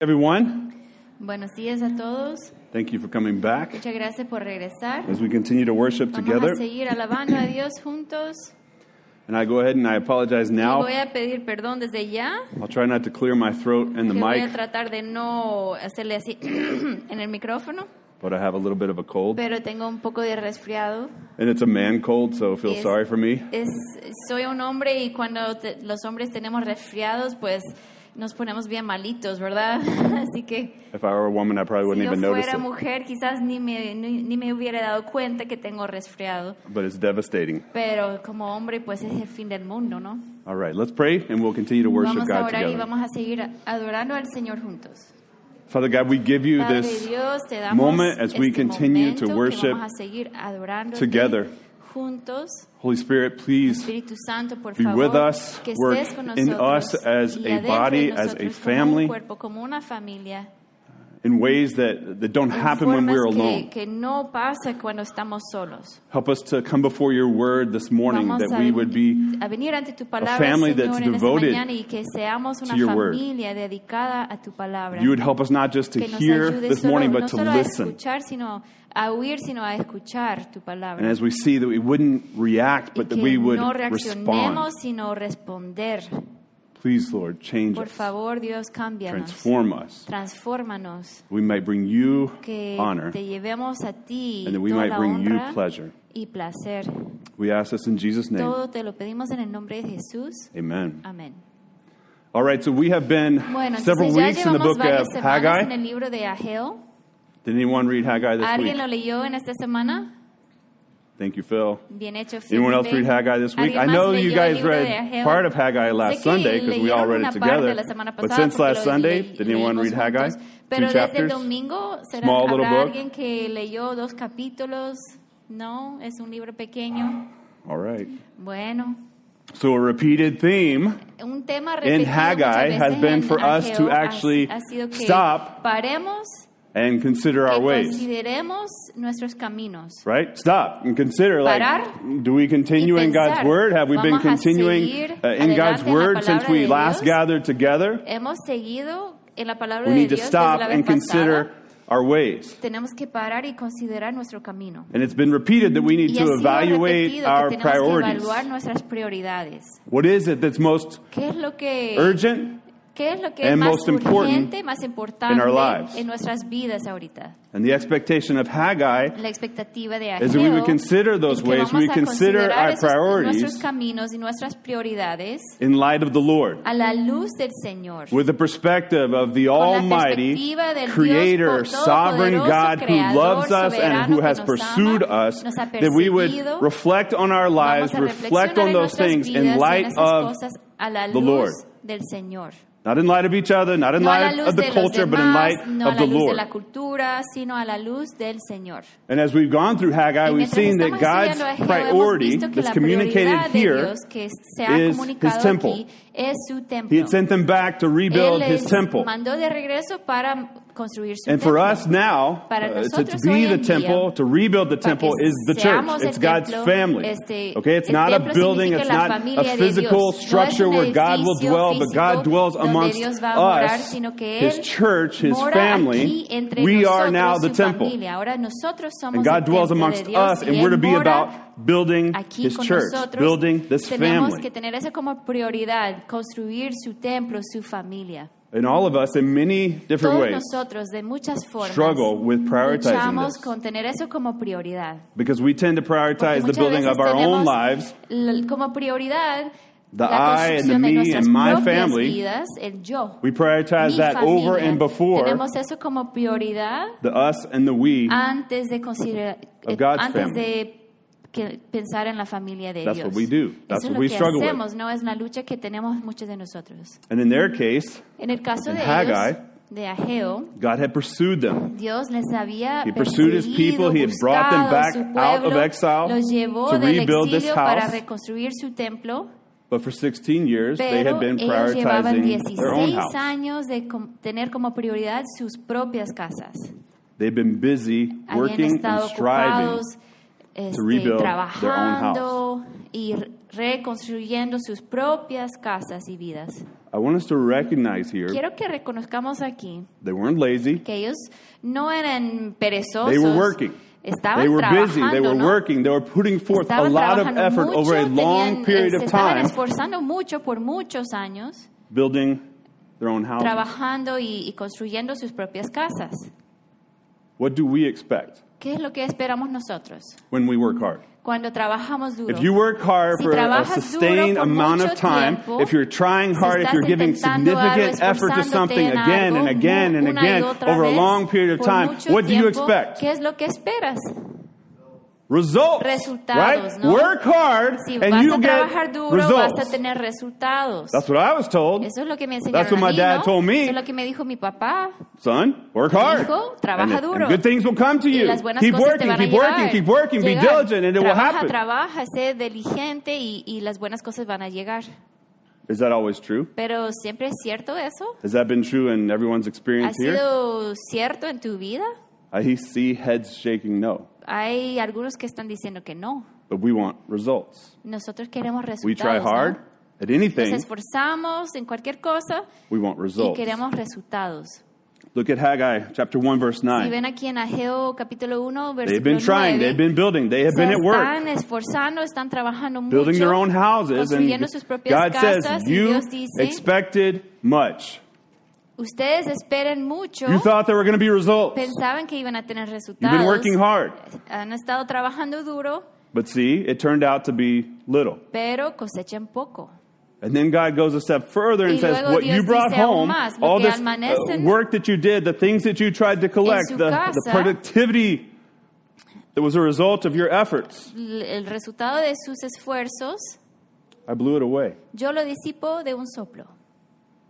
everyone. Buenos días a todos. Thank you for coming back Muchas gracias por regresar. as we continue to worship Vamos together. a seguir alabando a Dios juntos. And I go ahead and I apologize now. voy a pedir perdón desde ya. I'll try not to clear my throat and the Que voy a mic, tratar de no hacerle así en el micrófono. but I have a little bit of a cold. Pero tengo un poco de resfriado. And it's a man cold, so feel Yes. sorry for me. Es, soy un hombre y cuando te- los hombres tenemos resfriados, pues nos ponemos bien malitos, ¿verdad? Así que If I were a woman, I probably si wouldn't yo even notice fuera it. mujer, quizás ni me, ni, ni me hubiera dado cuenta que tengo resfriado. But it's devastating. Pero como hombre, pues es el fin del mundo, ¿no? All right, let's pray and we'll continue to worship Vamos a God orar y together. vamos a seguir adorando al Señor juntos. Father God, we give you Padre this Dios, te damos moment as we este continue to momento que worship vamos a seguir adorando together. Juntos. Holy Spirit, please Santo, por be favor, with us, que work in us as a body, as a family. cuerpo, como una familia, in ways that, that don't happen when we're alone. que, que no pasa cuando estamos solos. Help us to come before your word this morning Vamos that a, we would be a venir ante tu palabra, family Señor, that's devoted y que seamos una to your word. dedicada a tu palabra. you would help us not just to que hear this solo- morning no but to solo a listen escuchar, sino a oír, sino a escuchar tu palabra. and as we see that we wouldn't react but that we would no respond sino responder. Please lord change Por us favor, Dios, cámbianos. transform us Transfórmanos. we might bring you Que honor te llevemos a ti and that we might bring you pleasure y placer. we ask this in jesus name Todo te lo pedimos en el nombre de Jesús. amen Amén. all right so we have been Bueno, several weeks in the book of semanas en haggai el libro de Ageo. did anyone read haggai this ¿Alguien week lo leyó en esta semana? Thank you phil Bien hecho, Anyone else read Haggai this week? I know you guys read part of Haggai last Sunday because we all read it together. But since last Sunday, did anyone read Haggai? Pero Two desde el chapters? domingo, ¿será, Small little book? alguien que leyó dos capítulos? No, es un libro pequeño. All right. Bueno, So a repeated theme un tema In Haggai has been for us to actually ha sido que stop paremos and consider our ways. consideremos nuestros caminos. Right? Stop and consider like do we continue in God's word? Have we been continuing uh, in God's adelante en la word since we last gathered together? Hemos seguido en la palabra We de need to Dios desde stop la vez and consider our ways. Tenemos que parar y considerar nuestro camino. And it's been repeated that we need to evaluate our priorities. evaluar nuestras prioridades. What is it that's most ¿Qué es lo que, urgent? Qué es, lo que es and más most important urgente, más importante in our lives? en nuestras vidas ahorita? And the expectation of Haggai La expectativa de is that we would Ageo consider those es que ways, vamos we a consider considerar our esos- nuestros priorities caminos y nuestras prioridades in light of the Lord. a la luz del Señor. with the perspective of the Con la Almighty, perspectiva del Creator, Dios sovereign todopoderoso, God who creador, loves us and soberano, who que has nos pursued ama, us, nos ha that we would perseguido. reflect on our lives, Vamos a reflect reflexionar on en those nuestras things vidas in y en light esas of, cosas a la the luz Lord. del Señor. Not in light of each other, not in No light of the culture, but in light no of the Lord. cultura, sino a la luz del Señor. And as we've gone through Haggai, we've seen that God's estudiando a Ageo, hemos priority that's communicated here Dios que se ha is his temple. aquí es su He had sent them back to rebuild his temple. Mandó de regreso para construir su And for templo. us now, uh, to, to be the temple, to rebuild the temple is the church. It's God's templo, family. este, Okay, it's not a building, it's not a physical Dios. No structure un where God will dwell, but God dwells amongst Dios va a morar, us, His church, His family. We are now the temple. familia. Ahora nosotros somos And God dwells amongst us, and we're to be about building His church, building this Tenemos family. que tener como prioridad, construir su templo, su familia. And all of us, in many different Todos ways, nosotros, de muchas formas, struggle with prioritizing luchamos this. con tener eso como prioridad. because we tend to prioritize the muchas building veces of our own tenemos lives, l- como prioridad The la I and the construcción de me nuestras and my propias family. vidas, el yo. we prioritize mi that familia. over and before Tenemos eso como prioridad the us and the we. antes de Of God's antes family. de que pensar en la familia de That's Dios. what we do. That's Eso what es we lo que struggle with. hacemos, no es la lucha que tenemos muchos de nosotros. And in their case, En el caso de Haggai, ellos, de Ageo, God had pursued them. Dios les había He pursued his people. He had brought them back su out of pueblo, exile los llevó to del rebuild this exilio para house. reconstruir su templo, But for 16 years, they pero had been prioritizing their own 16 house. años de tener como prioridad sus propias casas. They've been busy working and striving ocupados este, rebuild their own trabajando y reconstruyendo sus propias casas y vidas. I want us to recognize here Quiero que reconozcamos aquí they weren't lazy. que ellos no eran perezosos. They were working. Estaban They were busy. They were ¿no? working. They were putting forth a lot of effort mucho, over a long tenían- eh, period se of estaban time esforzando mucho por muchos años, building their own houses. trabajando y, y construyendo sus propias casas. What do we expect ¿Qué es lo que esperamos nosotros when we work hard? cuando trabajamos duro? If you work hard Si for a sustained amount of time, tiempo, if you're trying si hard, if you're giving intentando algo, significant effort to something again and again and again over a long period of time, what do you expect? ¿Qué es lo que esperas? Results. Resultados, right? ¿no? Work hard Si and vas you a get duro, results. vas a tener resultados. That's what I was told. Eso es lo que me enseñaron That's what my dad told me. Eso es lo que me dijo mi papá. Son, work hard. Hijo, trabaja and, duro. and good things will come to Y you. las buenas Keep cosas te working, a keep llegar. working, keep working, be diligent, and it will happen. trabaja, sé diligente y, y las buenas cosas van a llegar. Is that always true? Pero siempre es cierto eso. Has that been true in everyone's ¿Ha experience here? sido cierto en tu vida? I see heads shaking no, Hay algunos que están diciendo que no. but we want results. Nosotros queremos We resultados. try hard ¿no? at Nos anything, esforzamos en cualquier cosa we want y results. queremos resultados. Look at Haggai chapter 1 verse Si 9. ven aquí en Ageo capítulo 1, They've versículo been trying, 9, they've been building, they have been at work, están esforzando, están trabajando mucho, building their own houses, and God casas says, You dice, expected much. Ustedes esperen mucho, You thought there were going to be results. pensaban que iban a tener You've resultados, been working hard. han estado trabajando duro, But see, it turned out to be little. pero cosechan poco. And then God goes a step further and says, What Dios you brought home, más, all this uh, work that you did, the things that you tried to collect, the, the productivity that was a result of your efforts, El resultado de sus esfuerzos, I blew it away. yo lo disipo de un soplo.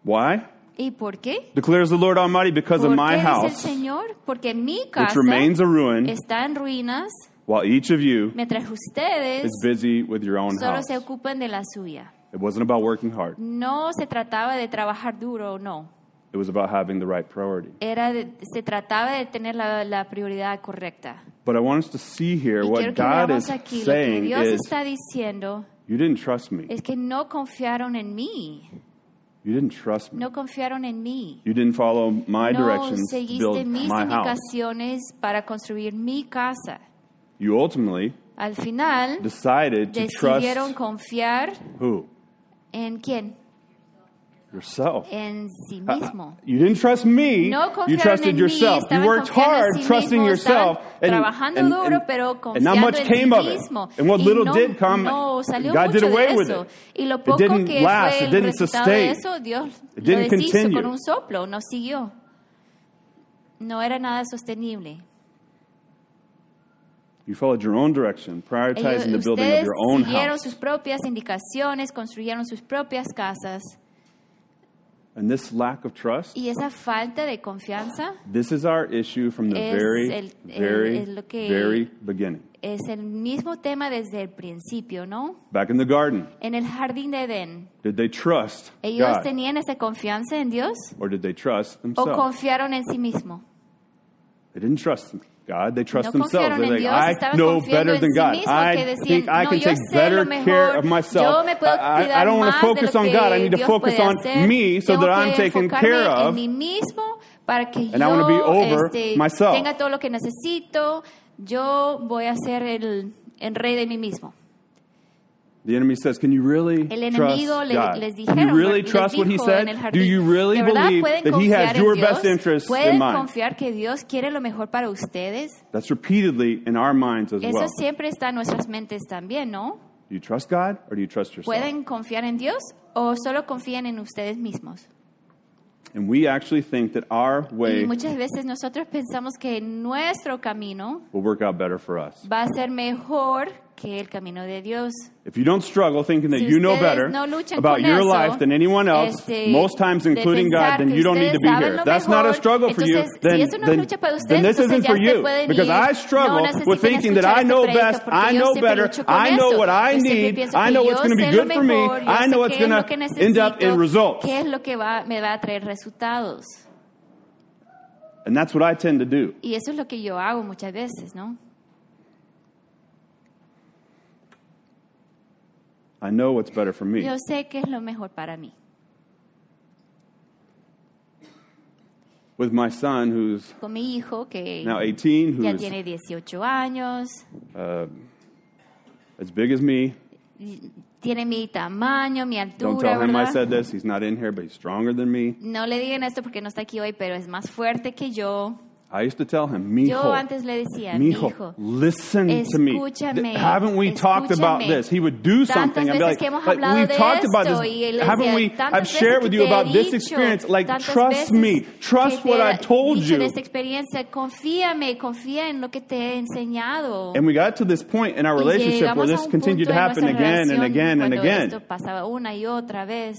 Why? ¿Y por qué? Declares the Lord Almighty, because of my dice el house, Señor? Porque mi which remains a ruin, está en ruinas, while each of you mientras ustedes is busy with your own solo house. se ocupan de la suya. It wasn't about working hard. No se trataba de trabajar duro, no. It was about having the right priority. Era de- se trataba de tener la, la prioridad correcta. But I want us to see here Y what God is aquí saying Dios is, está diciendo you didn't trust me. es que no confiaron en mí, You didn't trust me. no confiaron en mí. You didn't follow my No directions to build mis my house. indicaciones para construir mi casa. You ultimately Al final decided to decidieron trust confiar who? en quién? Yourself. En sí mismo. You didn't trust me. No you trusted mí, yourself. You worked hard sí trusting yourself. And, and, duro, and- and not much came sí of it. And what Y little no, did come, no God did away with it. It didn't last. It didn't sustain. eso, It didn't continue. con un soplo, no siguió. No era nada sostenible. You followed your own direction, prioritizing the Ellos, building of your own house. sus propias indicaciones, construyeron sus propias casas. And this lack of trust, Y esa falta de confianza this is our issue from the Es very, el- very, es lo que- very beginning. es el mismo tema desde el principio, ¿no? Back in the garden, En el jardín de Edén, did they trust ¿ellos God? tenían esa confianza en Dios Or did they trust o themselves? confiaron en sí mismo? They didn't trust God, they trust No themselves. They're like, Dios, I know better than God. mismo, I decían, think I no, can take better mejor, care of myself. yo me puedo I, I- don't want to focus on God. I need to focus on hacer. me so Tengo that I'm taken care of. mí mismo para que And I wanna be over este, myself. tenga todo lo que necesito. Yo voy a ser el, el rey de mí mismo. The enemy says, Can you really El trust le- God? les Can dijeron, you really trust what he said? Do you really verdad believe that he has your Dios? best interests in mind? confiar que Dios quiere lo mejor para ustedes? That's repeatedly in our minds as Eso well. siempre está en nuestras mentes también, ¿no? Do you trust God or do you trust yourself? ¿Pueden confiar en Dios o solo confían en ustedes mismos? And we actually think that our Y way muchas veces nosotros pensamos que nuestro camino will work out better for us. va a ser mejor que el camino de Dios. If you don't struggle thinking that Si you know ustedes better no luchan about con your eso, life than anyone else, este, most times de including pensar God, then que you don't need to ustedes be saben here. lo That's not a mejor, struggle for you. entonces, si Then, eso no es then, lucha para then this entonces isn't ya for se you. pueden Because ir. I No struggle necesitan with thinking that escuchar I esta know best, porque I yo know siempre better, lucho con I know eso. what I Yo siempre need, pienso I que know yo what's going to be sé lo good for me, mejor, yo I sé know what's qué es going lo que to end up in necesito, results. qué es lo que va, me va a traer resultados. And that's what I tend to do. Y eso es lo que yo hago muchas veces, ¿no? I know what's better for me. Yo sé qué es lo mejor para mí. With my son, who's Con mi hijo que now 18, who's ya tiene 18 años, uh, as big as me. tiene mi tamaño, mi Don't tell him I said this. He's not in here, but he's stronger than me. No le digan esto porque no está aquí hoy, pero es más fuerte que yo. I used to tell him, Yo Mijo, antes le decía, mi Mijo, listen to me. Haven't we talked about this? He would do something and be like, like, we've talked about this. Haven't we? I've shared with you about this experience. Like, trust me. Trust what I told you. de esta experiencia, confíame, confía en lo que te he enseñado. And we got to this point in our relationship where this continued to happen again and again and again. Esto pasaba una y otra vez.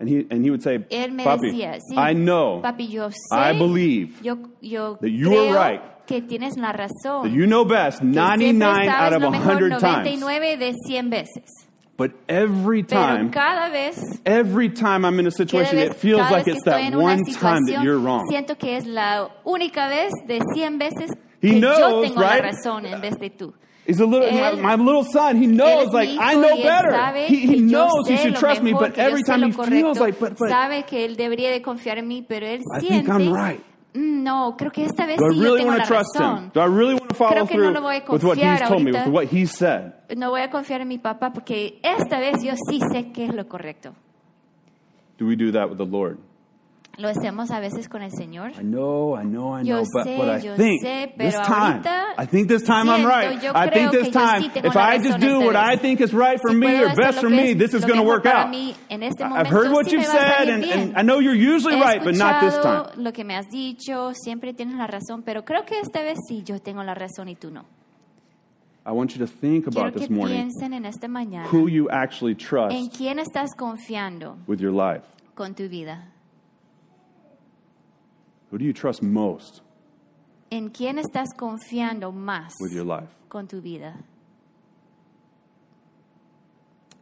And he, and he would say, Papi, decía, sí, I know papi, yo sé, I believe yo, yo that you are right. que tienes la razón. that you know best 99 out of lo 100 times. de 100 veces. But every time, cada vez, every time I'm in a situation, vez, it feels like it's that one time that you're wrong. siento que es la única vez de 100 veces He que yo knows, tengo right? la razón en vez de tú. He's a little, Él- my, my little son, he knows, like, I know better. He, he knows he should trust me, but every time he feels like, but, but sabe que él debería de confiar en mí, pero él I think I'm right. "Mm, no, creo que esta vez Do I sí yo really tengo want la to trust razón. him? Do I really want to follow Creo que no through lo voy a with what he's told me, with what he said? No voy a confiar en mi papá porque esta vez yo sí sé que es lo correcto. Do we do that with the Lord? Lo hacemos a veces con el Señor. I know, I know, I Yo know, but, sé, but I yo think sé, this time, ahorita I think this time I'm right. yo I think this yo time, sí if I just do what. I think is right for Si me or best for me, this is going to work out. mí este I've heard what sí you've me va a said, and, and I know you're usually He right, but not this time. lo que me has dicho, siempre tienes la razón, pero creo que esta vez sí yo tengo la razón y tú no. I want you to think about this morning piensen en esta mañana who you actually trust quién estás confiando with your life. con tu vida. Who do you trust most ¿En quién estás confiando más with your life? con tu vida?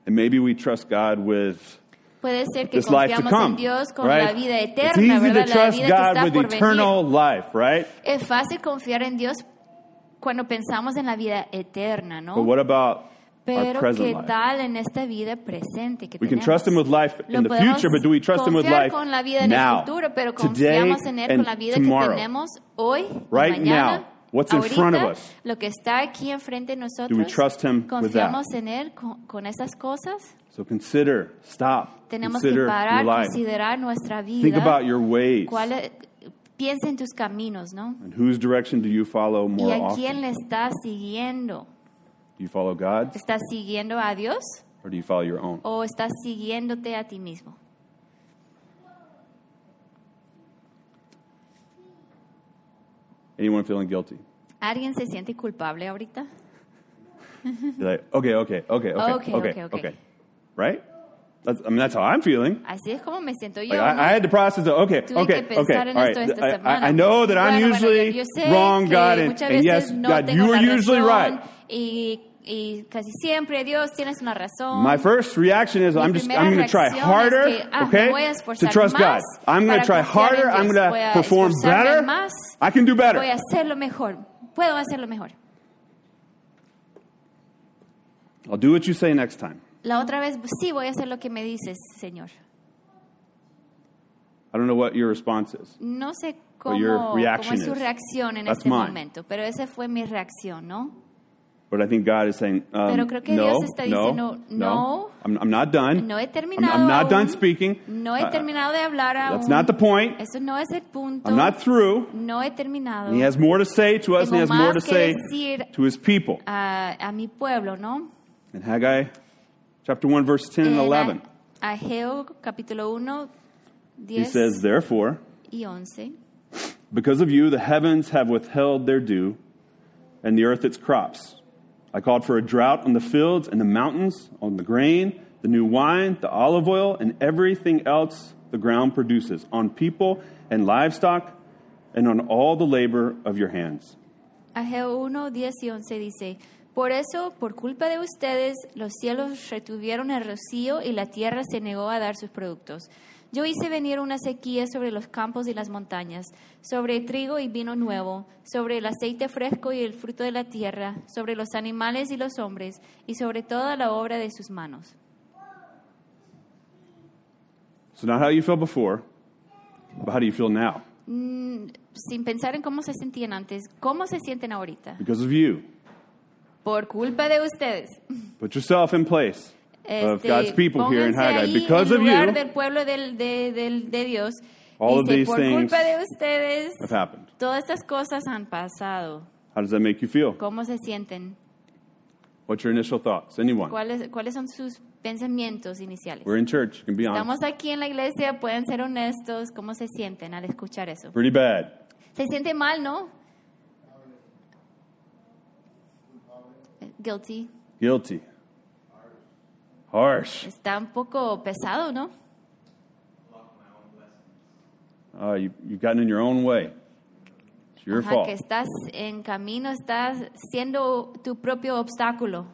And maybe we trust God with Puede ser que this life to confiamos come, en Dios con right? la vida It's eterna, easy to ¿verdad? La trust vida que God está with por eternal venir. life, right? Es fácil confiar en Dios cuando pensamos en la vida eterna, ¿no? But what about Pero qué tal en esta vida presente que We can trust Him with life in the future, but do we trust Him with life con la vida en now, el futuro, pero today, confiamos en él con and la vida tomorrow? que tenemos hoy, Right mañana, now, what's in front of us? lo que está aquí enfrente de nosotros. Do we trust him with confiamos en él con, con esas cosas. So consider, stop, Tenemos consider que parar, your life. considerar nuestra vida. Think about your ways. cuál es- piensa en tus caminos, ¿no? And whose direction do you follow ¿Y more a quién often? le estás siguiendo? Do you follow God? ¿Estás siguiendo a Dios or do you follow your own? o estás siguiéndote a ti mismo? Anyone feeling guilty? ¿Alguien se siente culpable ahorita? You're like, okay, okay, okay, okay, Okay, okay, okay, okay. Right? That's, I mean, that's how I'm feeling. Así es como me siento yo. Like, I. I had to process it. Okay, Tuve okay, que okay. en All esta I, semana. I, I know that I'm Bueno, bueno, usually yo wrong, God, and, and yes, no God, you are usually right. Y, y casi siempre, Dios, tienes una razón. My first reaction is I'm just I'm going to try reacción es harder, que, ah, okay, to trust God. I'm going to try harder. I'm going to perform better. más. I can do better. Voy a hacerlo mejor. Puedo hacerlo mejor. I'll do what you say next time. La otra vez, sí, voy a hacer lo que me dices, Señor. I don't know what your response is. No sé cómo, your cómo es su reacción en That's este mine. momento, pero esa fue mi reacción, ¿no? But I think God is saying, um, Pero creo que no, Dios está no, diciendo, no. I'm, I'm not done. No he I'm, I'm not done speaking. No he Uh, terminado de hablar aún. That's not the point. Eso no es el punto. I'm not through. no he terminado And he has more to say to us, and he has more to say decir to his people. a, a mi pueblo, ¿no? In Haggai chapter 1, verse 10 and 11, A- Ageo capítulo 1, he says, Therefore, y 11. because of you, the heavens have withheld their dew, and the earth its crops. I called for a drought on the fields and the mountains, on the grain, the new wine, the olive oil, and everything else the ground produces, on people and livestock, and on all the labor of your hands. Ageo 1, 10 y 11 dice, Por eso, por culpa de ustedes, los cielos retuvieron el rocío y la tierra se negó a dar sus productos. Yo hice venir una sequía sobre los campos y las montañas, sobre trigo y vino nuevo, sobre el aceite fresco y el fruto de la tierra, sobre los animales y los hombres, y sobre toda la obra de sus manos. So, not how you felt before, but how do you feel now? Mm, sin pensar en cómo se sentían antes, ¿cómo se sienten ahorita? Because of you. Por culpa de ustedes. Put yourself in place of Este, God's people here in Haggai. Because of you del pueblo del- de, del- de Dios. All of these por things culpa de ustedes, have happened. todas estas cosas han pasado. How does that make you feel? ¿Cómo se sienten? What's your initial thoughts? Anyone? ¿Cuáles, ¿Cuáles son sus pensamientos iniciales? We're in church. You can be honest. Estamos aquí en la iglesia, pueden ser honestos. ¿Cómo se sienten al escuchar eso? Pretty bad. Se siente mal, ¿no? Guilty. Guilty. Harsh. Está un poco pesado, ¿no? Uh, you, you've gotten in your own way. It's your Ajá, fault. que estás en camino, estás siendo tu propio obstáculo.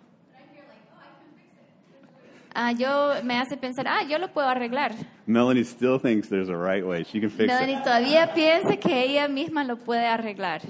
Ah, yo me hace pensar, ah, yo lo puedo arreglar. Melanie still thinks there's a right way. She can fix Melanie it. todavía piensa que ella misma lo puede arreglar.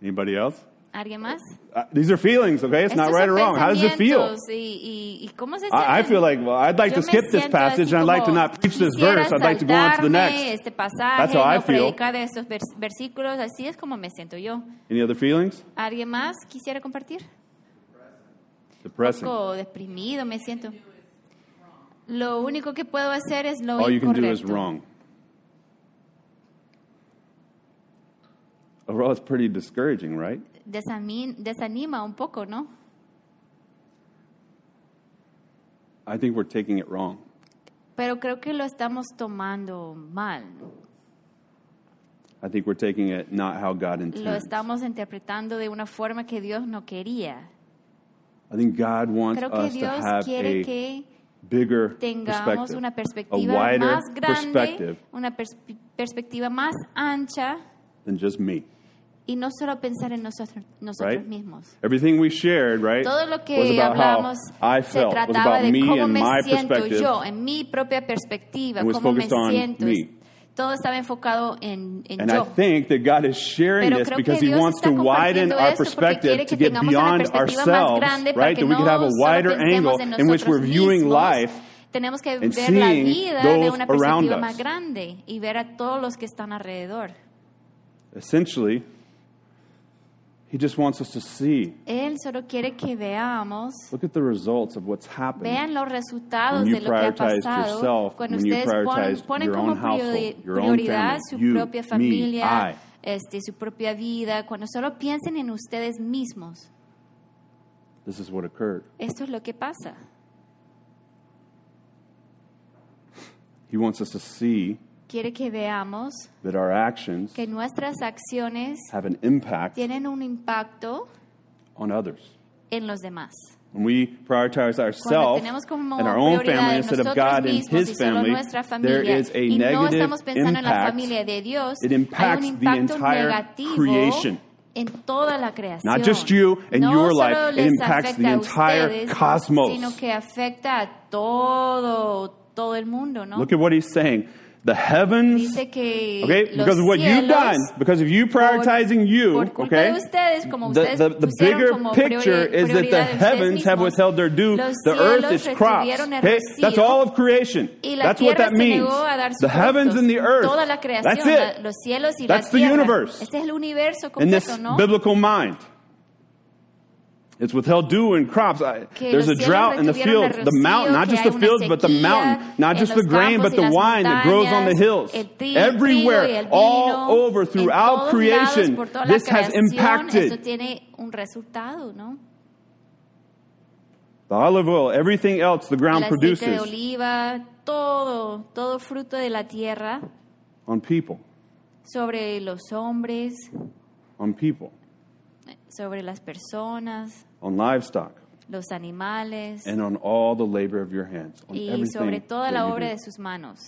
Anybody else? ¿Alguien más? Uh, these are feelings, okay? It's not right or wrong. How does it feel? Y, y, y I, I feel like, well, I'd like Yo to skip this passage and I'd like to not preach this verse. I'd like to go on to the next. pasaje, That's how I feel. predicar de estos vers- versículos, así es como me siento yo. Any other feelings? ¿Alguien más quisiera compartir? Un Depressing. poco deprimido me siento. Lo único que puedo hacer es lo All you can do is wrong. Overall, it's pretty discouraging, right? Desanima un poco, ¿no? I think we're taking it wrong. Pero creo que lo estamos tomando mal. I think we're taking it not how God Lo intends. estamos interpretando de una forma que Dios no quería. I think God wants Creo que us to Dios have quiere a que bigger tengamos perspective, una a perspectiva wider más grande, perspective una pers- perspectiva más ancha than just me. Y no solo pensar en nosotros, nosotros Right? mismos. Everything we shared, right, Todo lo que hablamos se trataba de cómo and me my siento perspective. yo, en mi propia perspectiva, cómo me siento. me. Todo estaba enfocado en, en And yo. I think that God is sharing Pero this creo because que He Dios wants está to widen compartiendo our esto porque perspective quiere to que get tengamos una beyond perspectiva más ourselves, grande para right? que That we could have a no solo wider pensemos angle en in which we're nosotros viewing mismos, life tenemos que and ver la seeing vida de those una around perspectiva us. más grande y ver a todos los que están alrededor. Essentially, He just wants us to see. Él solo quiere que veamos, Look at the results of what's happened. vean los resultados de lo que ha pasado yourself, cuando ustedes ponen, ponen your como own household, priori- your own prioridad family, su you, propia me, familia, I. este, su propia vida, cuando solo piensen en ustedes mismos. This is what occurred. Esto es lo que pasa. He wants us to see Quiere que veamos that our actions que nuestras acciones have an impact tienen un impacto on others. en los demás. When we prioritize ourselves and our own family instead of God and His family, there is a no negative estamos pensando en la impact. Dios, It impacts the entire creation. en toda la creación. Not just you and no your life, it impacts the entire ustedes, cosmos. sino que afecta a todo, todo el mundo, ¿no? Look at what He's saying. The heavens, okay, because of what you've done, because of you prioritizing you, okay, de ustedes, como the, the, the bigger picture is that the prioridad de ustedes heavens have withheld their dew, the earth is crops. Okay, that's all of creation. That's what that means. negó a dar sus The heavens and the earth. La creación, That's la- it. y That's la the universe. Este es el universo In this ¿no? biblical mind. It's withheld dew and crops. I, there's a drought in the fields, the mountain, not just the fields, but the mountain, not just the grain, but the wine that grows on the hills. el tri- el trigo Everywhere, all over, throughout creation, this has impacted. resultado, ¿no? The olive oil, everything else the ground el aceite de produces oliva, todo, todo fruto de la tierra on people, sobre los hombres, on people, sobre las personas, on livestock, los animales and on all the labor of your hands. On y everything sobre toda that la you obra do. de sus manos.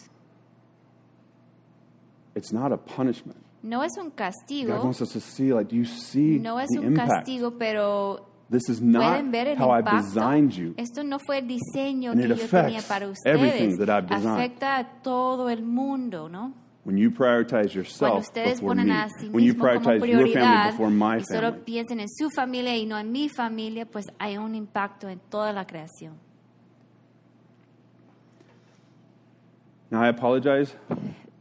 It's not a punishment. No es un God castigo, wants us to see, like, do you see no es the un impact? castigo, pero This is not pueden ver el how I've designed you. Esto no fue el diseño And que it yo tenía affects para everything ustedes. that I've designed. Afecta a todo el mundo, ¿no? When you prioritize Cuando yourself ustedes before ponen me, a sí when you mismos como prioritize your family prioridad before my y solo family, piensen en su familia y no en mi familia, pues hay un impacto en toda la creación. now I apologize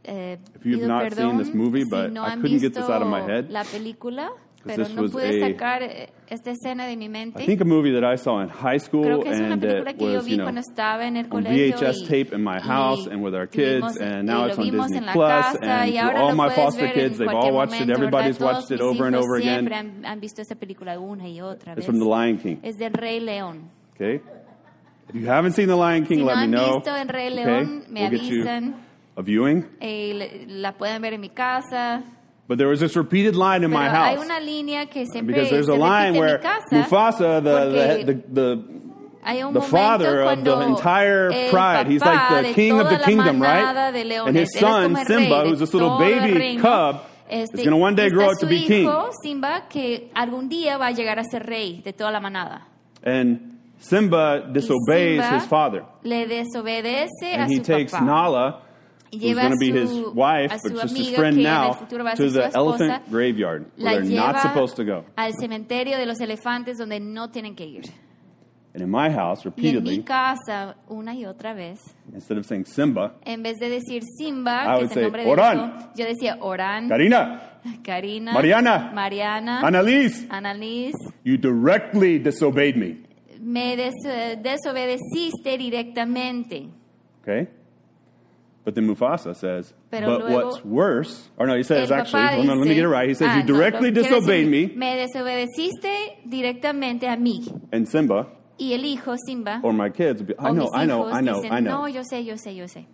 eh, If you have not perdón seen this movie, si but no I couldn't get this out of my head, la película, pero no pude a- sacar eh, esta escena de mi mente. I think a movie that I saw in high school, Creo que es una and película que yo vi you know, cuando estaba en el on colegio VHS y- tape in my y house and with our kids, and now it's on Disney Plus, casa, and all my foster kids, they've all watched it. Everybody's ¿verdad? watched it over and over again. Han, han visto esta película una y otra It's vez. from The Lion King. Es del Rey León. Okay, if you haven't seen The Lion King, Si no let me know. visto Rey okay? Me we'll get you avisan. a viewing. Eh, la pueden ver en mi casa. But there was this repeated line in Pero my hay house. una línea que siempre Because there's a line where. Mufasa, the, the, the, the the father of the entire pride. He's like the king of the kingdom, right? And his son, como el rey Simba, who's this little baby cub, is going to one day grow up to be king. Simba, que algún día va a llegar a ser rey de toda la manada. And Simba disobeys his father. Le desobedece a And he takes. Nala, who's going to be his wife, but just his friend que en el now, futuro va a to the elephant graveyard, where they're not supposed to go. al cementerio de los elefantes donde no tienen que ir. And in my house, Y en mi repeatedly, casa, una y otra vez, instead of saying Simba, en vez de decir Simba, I que would es el say, nombre de yo decía Orán, Karina, Karina, Mariana, Mariana, Annalise, Annalise, you directly disobeyed me. me des- desobedeciste directamente. Okay? But then Mufasa says, Pero but luego- what's worse, or no, he says actually, papá hold on, let me get it right. He says, Ah, you directly quiero disobeyed decir, me Me desobedeciste directamente a mí. and Simba, Y el hijo, Simba, or my kids, be, I know, I know, hijos I know, dicen, I know. no, yo sé, yo sé, yo sé.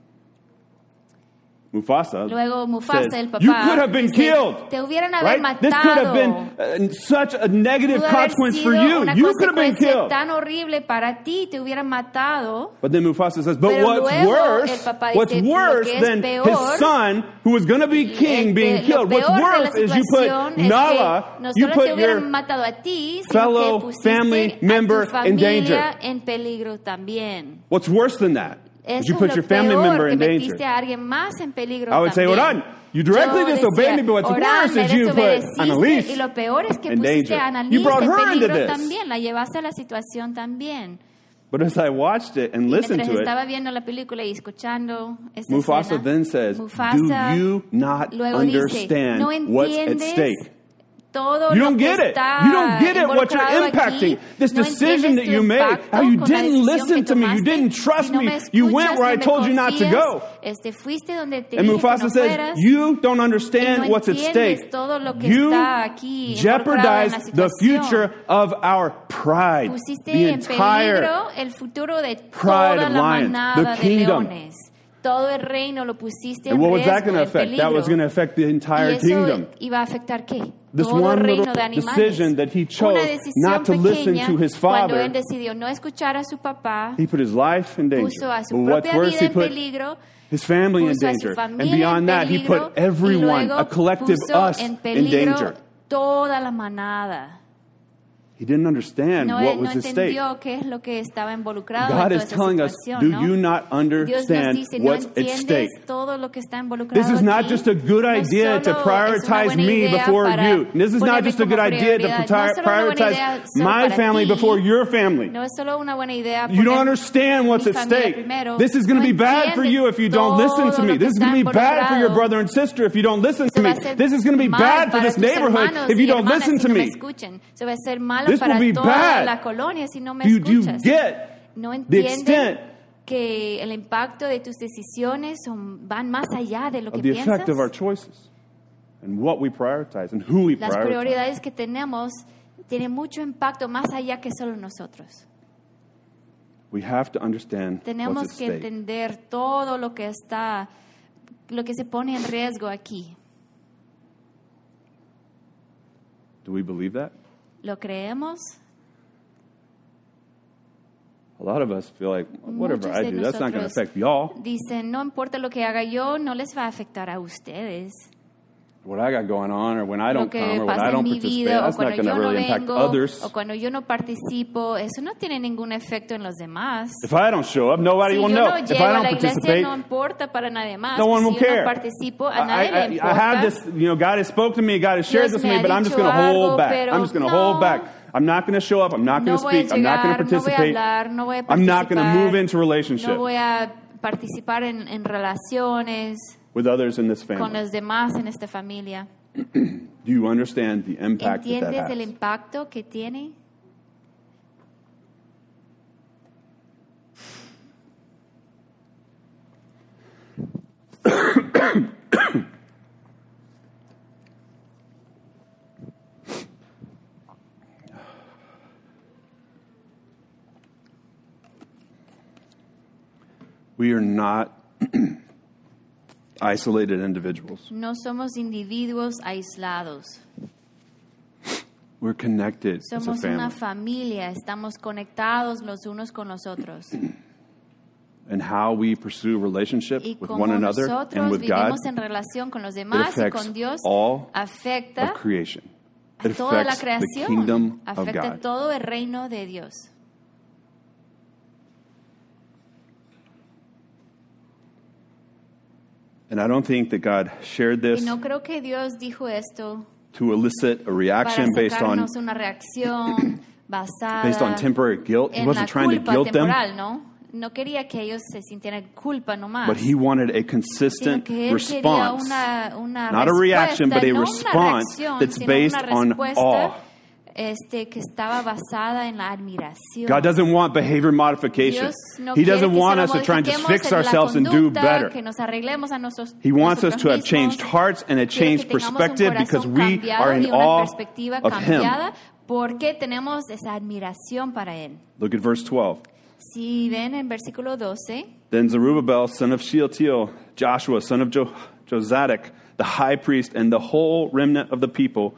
Mufasa Luego Mufasa, says, el papá, you could have been dice, killed. te hubieran haber Right? This could have been uh, such a negative consequence for you. You could have been killed. tan horrible para ti, te hubieran matado. But then Mufasa says, but Pero what's worse, papá what's worse than peor- his son, who was going to be king, El being killed, what's peor de la worse is you put Nala, no you put your matado ti, fellow family member in danger. en peligro también. What's worse than that? Eso you es put lo your family peor, member que in metiste danger. a alguien más en peligro I would say, también. Orán, you directly Yo disobeyed decía, me, but what's Orán, worse me is you put desobedeciste, Annalise y lo peor es que in pusiste danger. a You Annalise brought en her into peligro this. también, la llevaste a la situación también. But as I watched it and listened mientras to it, estaba viendo la película y escuchando esta Mufasa escena, then says, Mufasa Do you not luego dice, understand ¿no what's at entiendes stake? Todo You don't get it. You don't get it what you're impacting. aquí? This ¿No decision that you made, how you didn't listen to me, you didn't trust Si no me, me you went where I told you not to go. Este, donde te And Mufasa no says, fueras, You don't understand what's at stake. todo lo que You está aquí involucrado en jeopardize the future of our pride, pusiste the entire pride toda of lions, the de kingdom. Todo el reino lo pusiste en And what was that going to affect? peligro. That was going to affect the entire kingdom. iba a afectar qué? This Todo one reino little de animales. decision that he chose Una decisión not to listen pequeña to his cuando father, él decidió no escuchar a su papá, He put his life in danger. puso a su But what's propia worse, vida he en put peligro, his family in puso a su danger. And familia beyond en that, he peligro, put everyone, y luego a collective puso us, en in peligro danger. toda la manada. He didn't understand No, what no was at stake. qué es lo que estaba involucrado God is telling us, do ¿no? you not understand dice, what's at stake? todo lo que está This is not aquí. just a good idea to solo es una prioritize me before you. This is not just a good idea to prioridad. No pri- es solo una buena prioritize my family ti. before your family. No es solo una buena idea You don't understand what's at stake. primero. This is going to be bad for you if you don't listen to me. This is going to be bad for your brother and sister if you don't listen to me. va a ser This is going to be bad for this neighborhood if you don't listen to me This will para be toda bad. la colonia si no me Do you, do you escuchas. get no the entienden que el impacto de tus decisiones son, van más allá de lo que piensas. and what we prioritize and who we Las prioritize? prioridades que tenemos tienen mucho impacto más allá que solo nosotros. We have to understand what's Tenemos at que stake. entender todo lo que está, lo que se pone en riesgo aquí. Do we believe that? ¿Lo creemos? A lot of us feel like whatever Muchos I de do, that's not going to nosotros affect y'all. Dicen, no importa lo que haga yo, no les va a afectar a ustedes. What I got going on, or when I don't come, or when I don't participate, vida, that's not going to no really impact vengo, others. o cuando yo no participo, eso no tiene ningún efecto en los demás. If I don't show up, nobody Si will know. no If I don't participate, no importa para nadie más. no one will yo care. no participo, a I, nadie le I, I importa. have this, you know, God has spoke to me, God has shared Dios this with me me, but I'm just going to hold back. I'm just going to no. hold back. I'm not going to show up. I'm not going to a speak. I'm not going to llegar, no participate. hablar, no a I'm not going to move into relationship. No voy a participar en, en relaciones. With others in this con family. los demás en esta familia. Do you understand the impact that that ¿Entiendes el has? impacto que tiene? We are not isolated individuals. No somos individuos aislados. We're connected as a Somos una familia, estamos conectados los unos con los otros. And how we pursue relationship Y with como one another nosotros and with God en relación con los demás y con Dios, all afecta of creation. It toda la affects the kingdom creación, of God. todo el reino de Dios. And I don't think that God shared Y this no creo que Dios dijo esto to elicit a reaction based on una reacción basada based on temporary guilt. He wasn't trying to guilt them, ¿no? No quería que ellos se sintieran culpa nomás. but he wanted a consistent que él quería response. una, una Not a reaction, but a no response that's based on awe. Este, que estaba basada en la admiración. God doesn't want behavior modification. No he doesn't want us to try and just fix ourselves and do better. Que nos arreglemos a nosotros, He wants us to have changed hearts and a changed que tengamos un perspective because we are in awe of Him. porque tenemos esa admiración para Él. Look at verse 12. Si ven en versículo 12, Then Zerubbabel, son of Shealtiel, Joshua, son of jo- Jozadak, the high priest, and the whole remnant of the people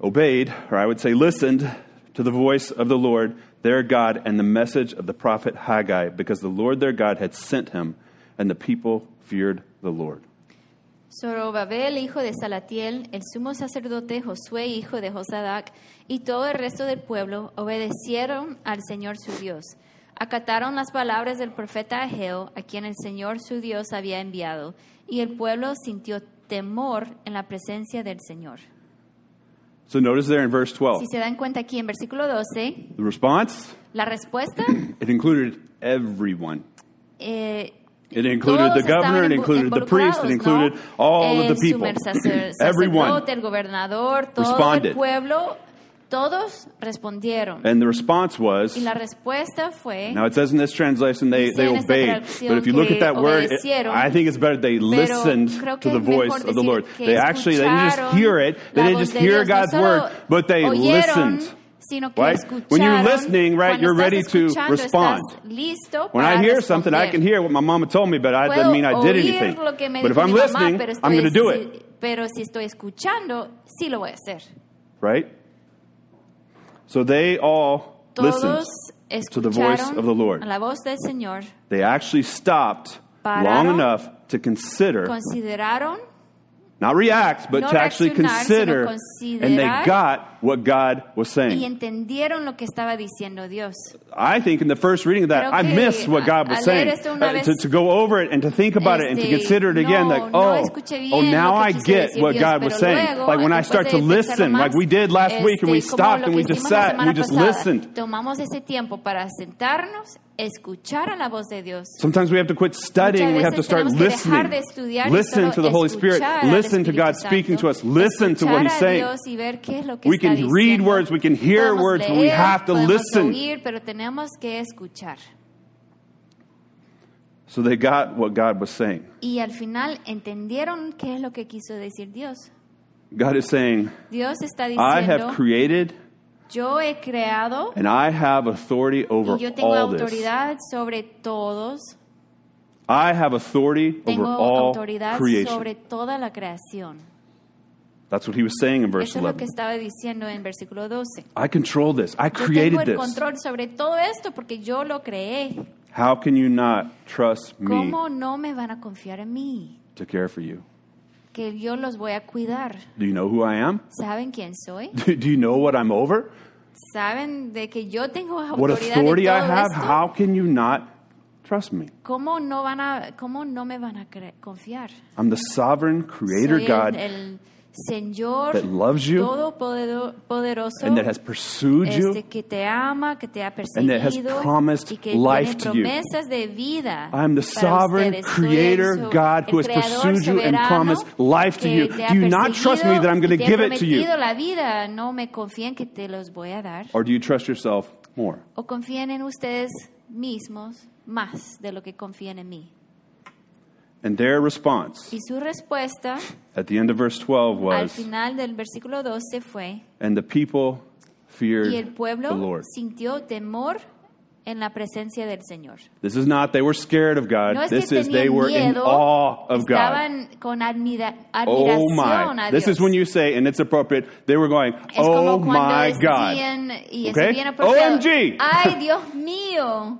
obeyed, or I would say listened, to the voice of the Lord their God and the message of the prophet Haggai, because the Lord their God had sent him, and the people feared the Lord. Zorobabel, hijo de Salatiel, el sumo sacerdote Josué, hijo de Josadac, y todo el resto del pueblo obedecieron al Señor su Dios. Acataron las palabras del profeta Ageo, a quien el Señor su Dios había enviado, y el pueblo sintió temor en la presencia del Señor. So notice there in verse 12, Si se dan cuenta aquí en versículo 12, the response, la respuesta, it included everyone. eh, It included the governor, it included the priest, it included all of the people. Everyone. el gobernador, todo responded. el pueblo, todos respondieron. And the response was, y la respuesta fue, Now it says in this translation they, they obeyed, but if you look at that word, it- I think it's better they listened to the voice of the Lord. They actually they didn't just hear it, they didn't just hear God's word, but they listened. Right? When you're listening, right, you're ready to respond. When I hear something, I can hear what my mama told me, but I doesn't mean I did anything. lo que me But if I'm listening, I'm going to do it, Pero si estoy escuchando, sí lo voy a hacer. right? So they all listened to the voice of the Lord. la voz del Señor, They actually stopped long enough to consider Not react, but No to actually consider. And they got what God was y saying. entendieron lo que estaba diciendo Dios. I think in the first reading of that, I missed what God was saying. leer esto una Uh, to, to go over it and to think about it and to consider it again, no, like, oh, escuché bien oh, now I get what Dios, God was saying. luego, like when I start to listen, más, like we did last week and we stopped and we just sat and we just pasada, listened. Tomamos ese tiempo para sentarnos, escuchar a la voz de Dios. Sometimes we have to quit studying. We have to start tenemos que dejar listening. de Listen to the Holy Spirit. Listen to God speaking to us. Listen to what He's saying. Y ver qué es lo que We está can read words, we can hear words, but we have to listen. oír, pero tenemos que escuchar. So they got what God was saying. Y al final entendieron qué es lo que quiso decir Dios. God is saying, Dios está I have created yo he creado and I have authority over y yo tengo all this. sobre todos, I have authority over tengo all autoridad creation. sobre toda la creación. That's what he was saying in verse Eso es lo que 11. estaba diciendo en versículo 12. I control this. I Yo tengo created el this. control sobre todo esto porque yo lo creé. How can you not trust me ¿Cómo no me van a confiar en mí? to care for you? Que yo los voy a cuidar. Do you know who I am? ¿Saben quién soy? Do you know what I'm over? ¿Saben de que yo tengo What autoridad de authority I todo have? esto? How can you not trust me? ¿Cómo no van a, cómo no me van a cre- confiar? I'm the sovereign creator Soy God el, el Señor that loves you todopoderoso and that has pursued you este que te ama, que te ha and that has promised life to you. de vida. I am the sovereign. Creator God who has pursued you and promised life to you. Do you not trust me that I'm going to give it to you? No me que te los voy a dar. Or do you trust yourself more? O confían en ustedes mismos más de lo que confían en mí. And their response Y su respuesta at the end of verse 12 al was, final del versículo 12 fue, And the people feared y el the pueblo Lord. sintió temor en la presencia del Señor. This is not they were scared of God. No es this que is they were in awe of God. con admira- Oh my. a This is when you say, and it's appropriate, they were going, es Oh my God. decían, y Okay? OMG. ¡Ay, Dios mío!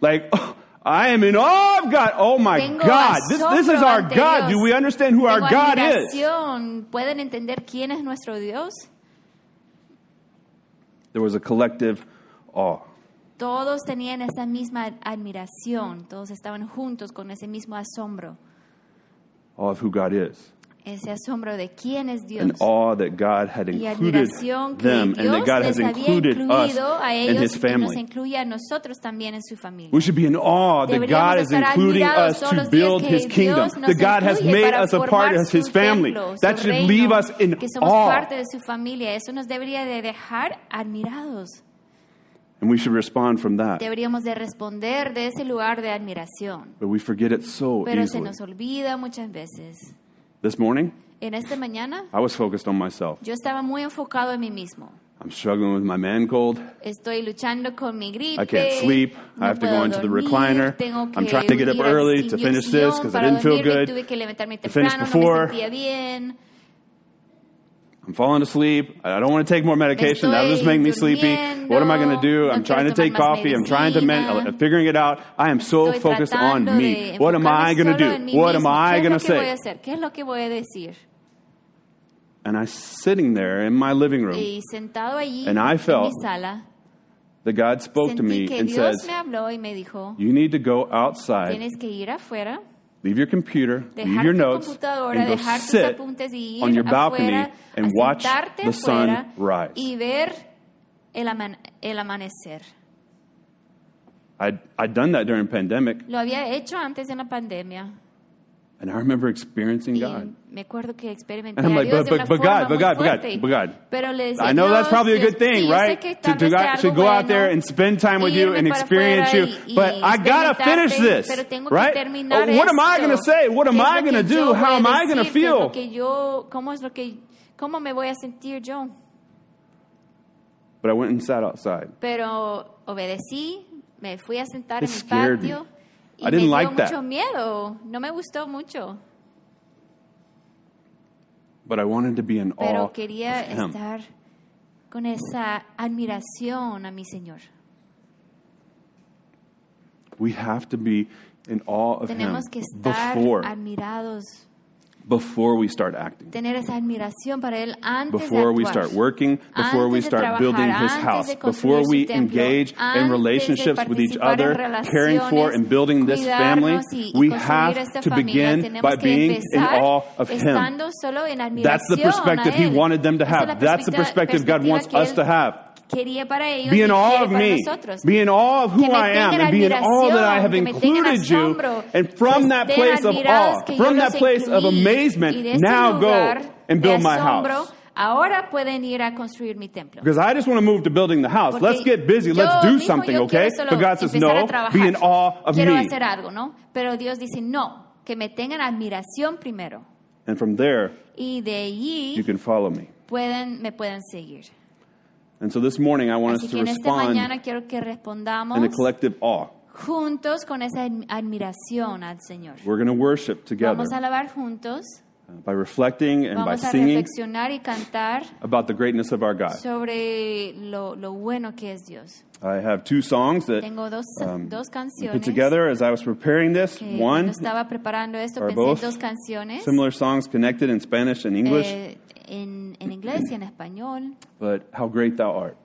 Like, "Oh, I am in awe of God. Oh my Tengo God. This, this is our God. Dios. Do we understand who our Tengo God is? ¿Pueden entender quién es nuestro Dios? There was a collective awe. Todos tenían esa misma admiración, todos estaban juntos con ese mismo asombro, Awe of who God is. Ese asombro de quién es Dios. An awe that God had included them and that God has included us and ellos His family. incluye a nosotros también en su familia. We should be in awe that God is including us to build His kingdom. That God has made us a part of His family. templo, That should reino, leave us in awe. parte de su familia. Eso nos debería de dejar admirados. And we should respond from that. Deberíamos de responder de ese lugar de admiración. But we forget it so Pero se easily. nos olvida muchas veces. This morning, En esta mañana I was focused on myself. yo estaba muy enfocado en mí mismo. I'm struggling with my man cold. Estoy luchando con mi gripe. I can't sleep. no I have to go into the recliner. I'm trying to get up early to finish this 'cause I didn't feel good. Tuve que levantarme To finish before. no me sentía bien. I'm falling asleep. I don't want to take more Me medication. That'll just make me sleepy. What am I going to do? I'm trying to take coffee. I'm trying to men- uh, figuring it out. I am so focused on me. What am I going to do? What am. I going to es lo que voy a say? hacer? ¿Qué es lo que voy a decir? And I'm sitting there in my living room. And I felt that God spoke to me and says, me habló y me dijo, "You need to go outside, tienes que ir afuera, leave your computer, leave your notes, and go sit apuntes y ir on your balcony and watch the sun rise." y ver el, aman- el amanecer. I'd, I'd done that during pandemic, Lo había hecho antes de la pandemia and I remember experiencing God. me acuerdo que experimenté And I'm a like, Dios but- de una but- but God, but God, but God, but God. Pero le decía, I know that's probably a good thing, sí, yo sé right? To, to, vez go, sea to go out there and spend time with you and experience you. But I gotta finish this, pero tengo que right? Uh, what am I going to say? What am I going to do? How am I going to decir? ¿Qué es lo feel? cómo es lo que, cómo me voy a sentir yo? But I went and sat outside. Pero obedecí, me fui a sentar en me. patio y I didn't dio like that. mucho miedo. No me gustó mucho, But I wanted to be in awe pero of Him. estar con esa admiración a mi Señor. We have to be in awe of Him que estar before, admirados, before we start acting. tener esa admiración para Él antes Before de we start working, before we Antes de start trabajar, building His antes house, before we templo, engage in relationships with each other, caring for and building this family, cuidarnos y- y we have to familia, begin tenemos by being in awe of Him. estando solo en That's the perspective He wanted them to have. That's the perspective God wants us to have. Quería para ellos Be in awe of me. nosotros. Be in awe of who I am and be in awe that I have admiración, que me tengan included you. And from that place of awe, from that place of incluí, y de amazement, now go and build my house. Ahora pueden ir a construir mi templo. Because I just want to move to building the house. Porque Let's get busy. Let's do something, okay? But God says, no, be in awe of Quiero me. hacer algo, ¿no? Pero Dios dice, no, que me tengan admiración primero. And from there, Y de you can follow me. pueden, me pueden seguir. And so this morning, I want Así us que to en esta respond mañana quiero que in a collective awe. juntos con esa admiración al Señor. We're going to worship together Vamos a alabar juntos, by reflecting and by vamos a singing reflexionar y cantar about the greatness of our God. sobre lo, lo bueno que es Dios. I have two songs that Tengo dos, um, dos canciones put together as I was preparing this. que One, cuando estaba preparando esto are pensé en both dos canciones similar songs connected in Spanish and English, eh, en, en inglés y en español. but How Great Thou Art.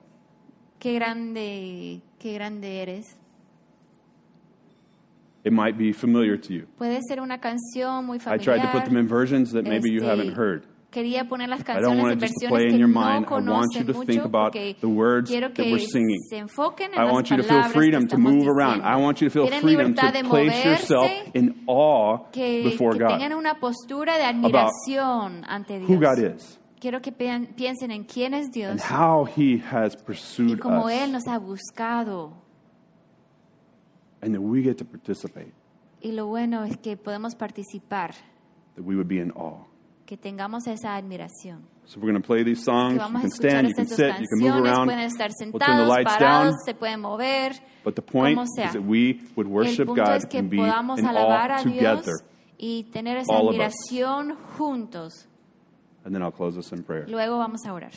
Qué grande, qué grande eres. It might be familiar to you. Puede ser una canción muy I tried to put them in versions that maybe you haven't heard. quería poner las I don't canciones want en it just to versiones play in que your no mind. I want you conocen to think mucho about porque the words quiero that que we're singing. se enfoquen en I las want you to feel freedom to move around. I want you to feel freedom to place yourself in awe que, before que God. tengan una postura de admiración ante Dios. Who God is Quiero que piensen en quién es and how He has y pursued cómo Él us, nos ha buscado. And that we get to participate, Y lo bueno es que podemos participar, that we would be in awe. que tengamos esa admiración. So we're going to play these songs. You can stand, you can sit, you can move around. pueden estar We'll turn the sentados, lights parados, down. se pueden mover. But the point is that we would worship God es que and be in alabar awe a together. Dios y tener esa all admiración juntos. And then I'll close us in prayer. Luego vamos a orar.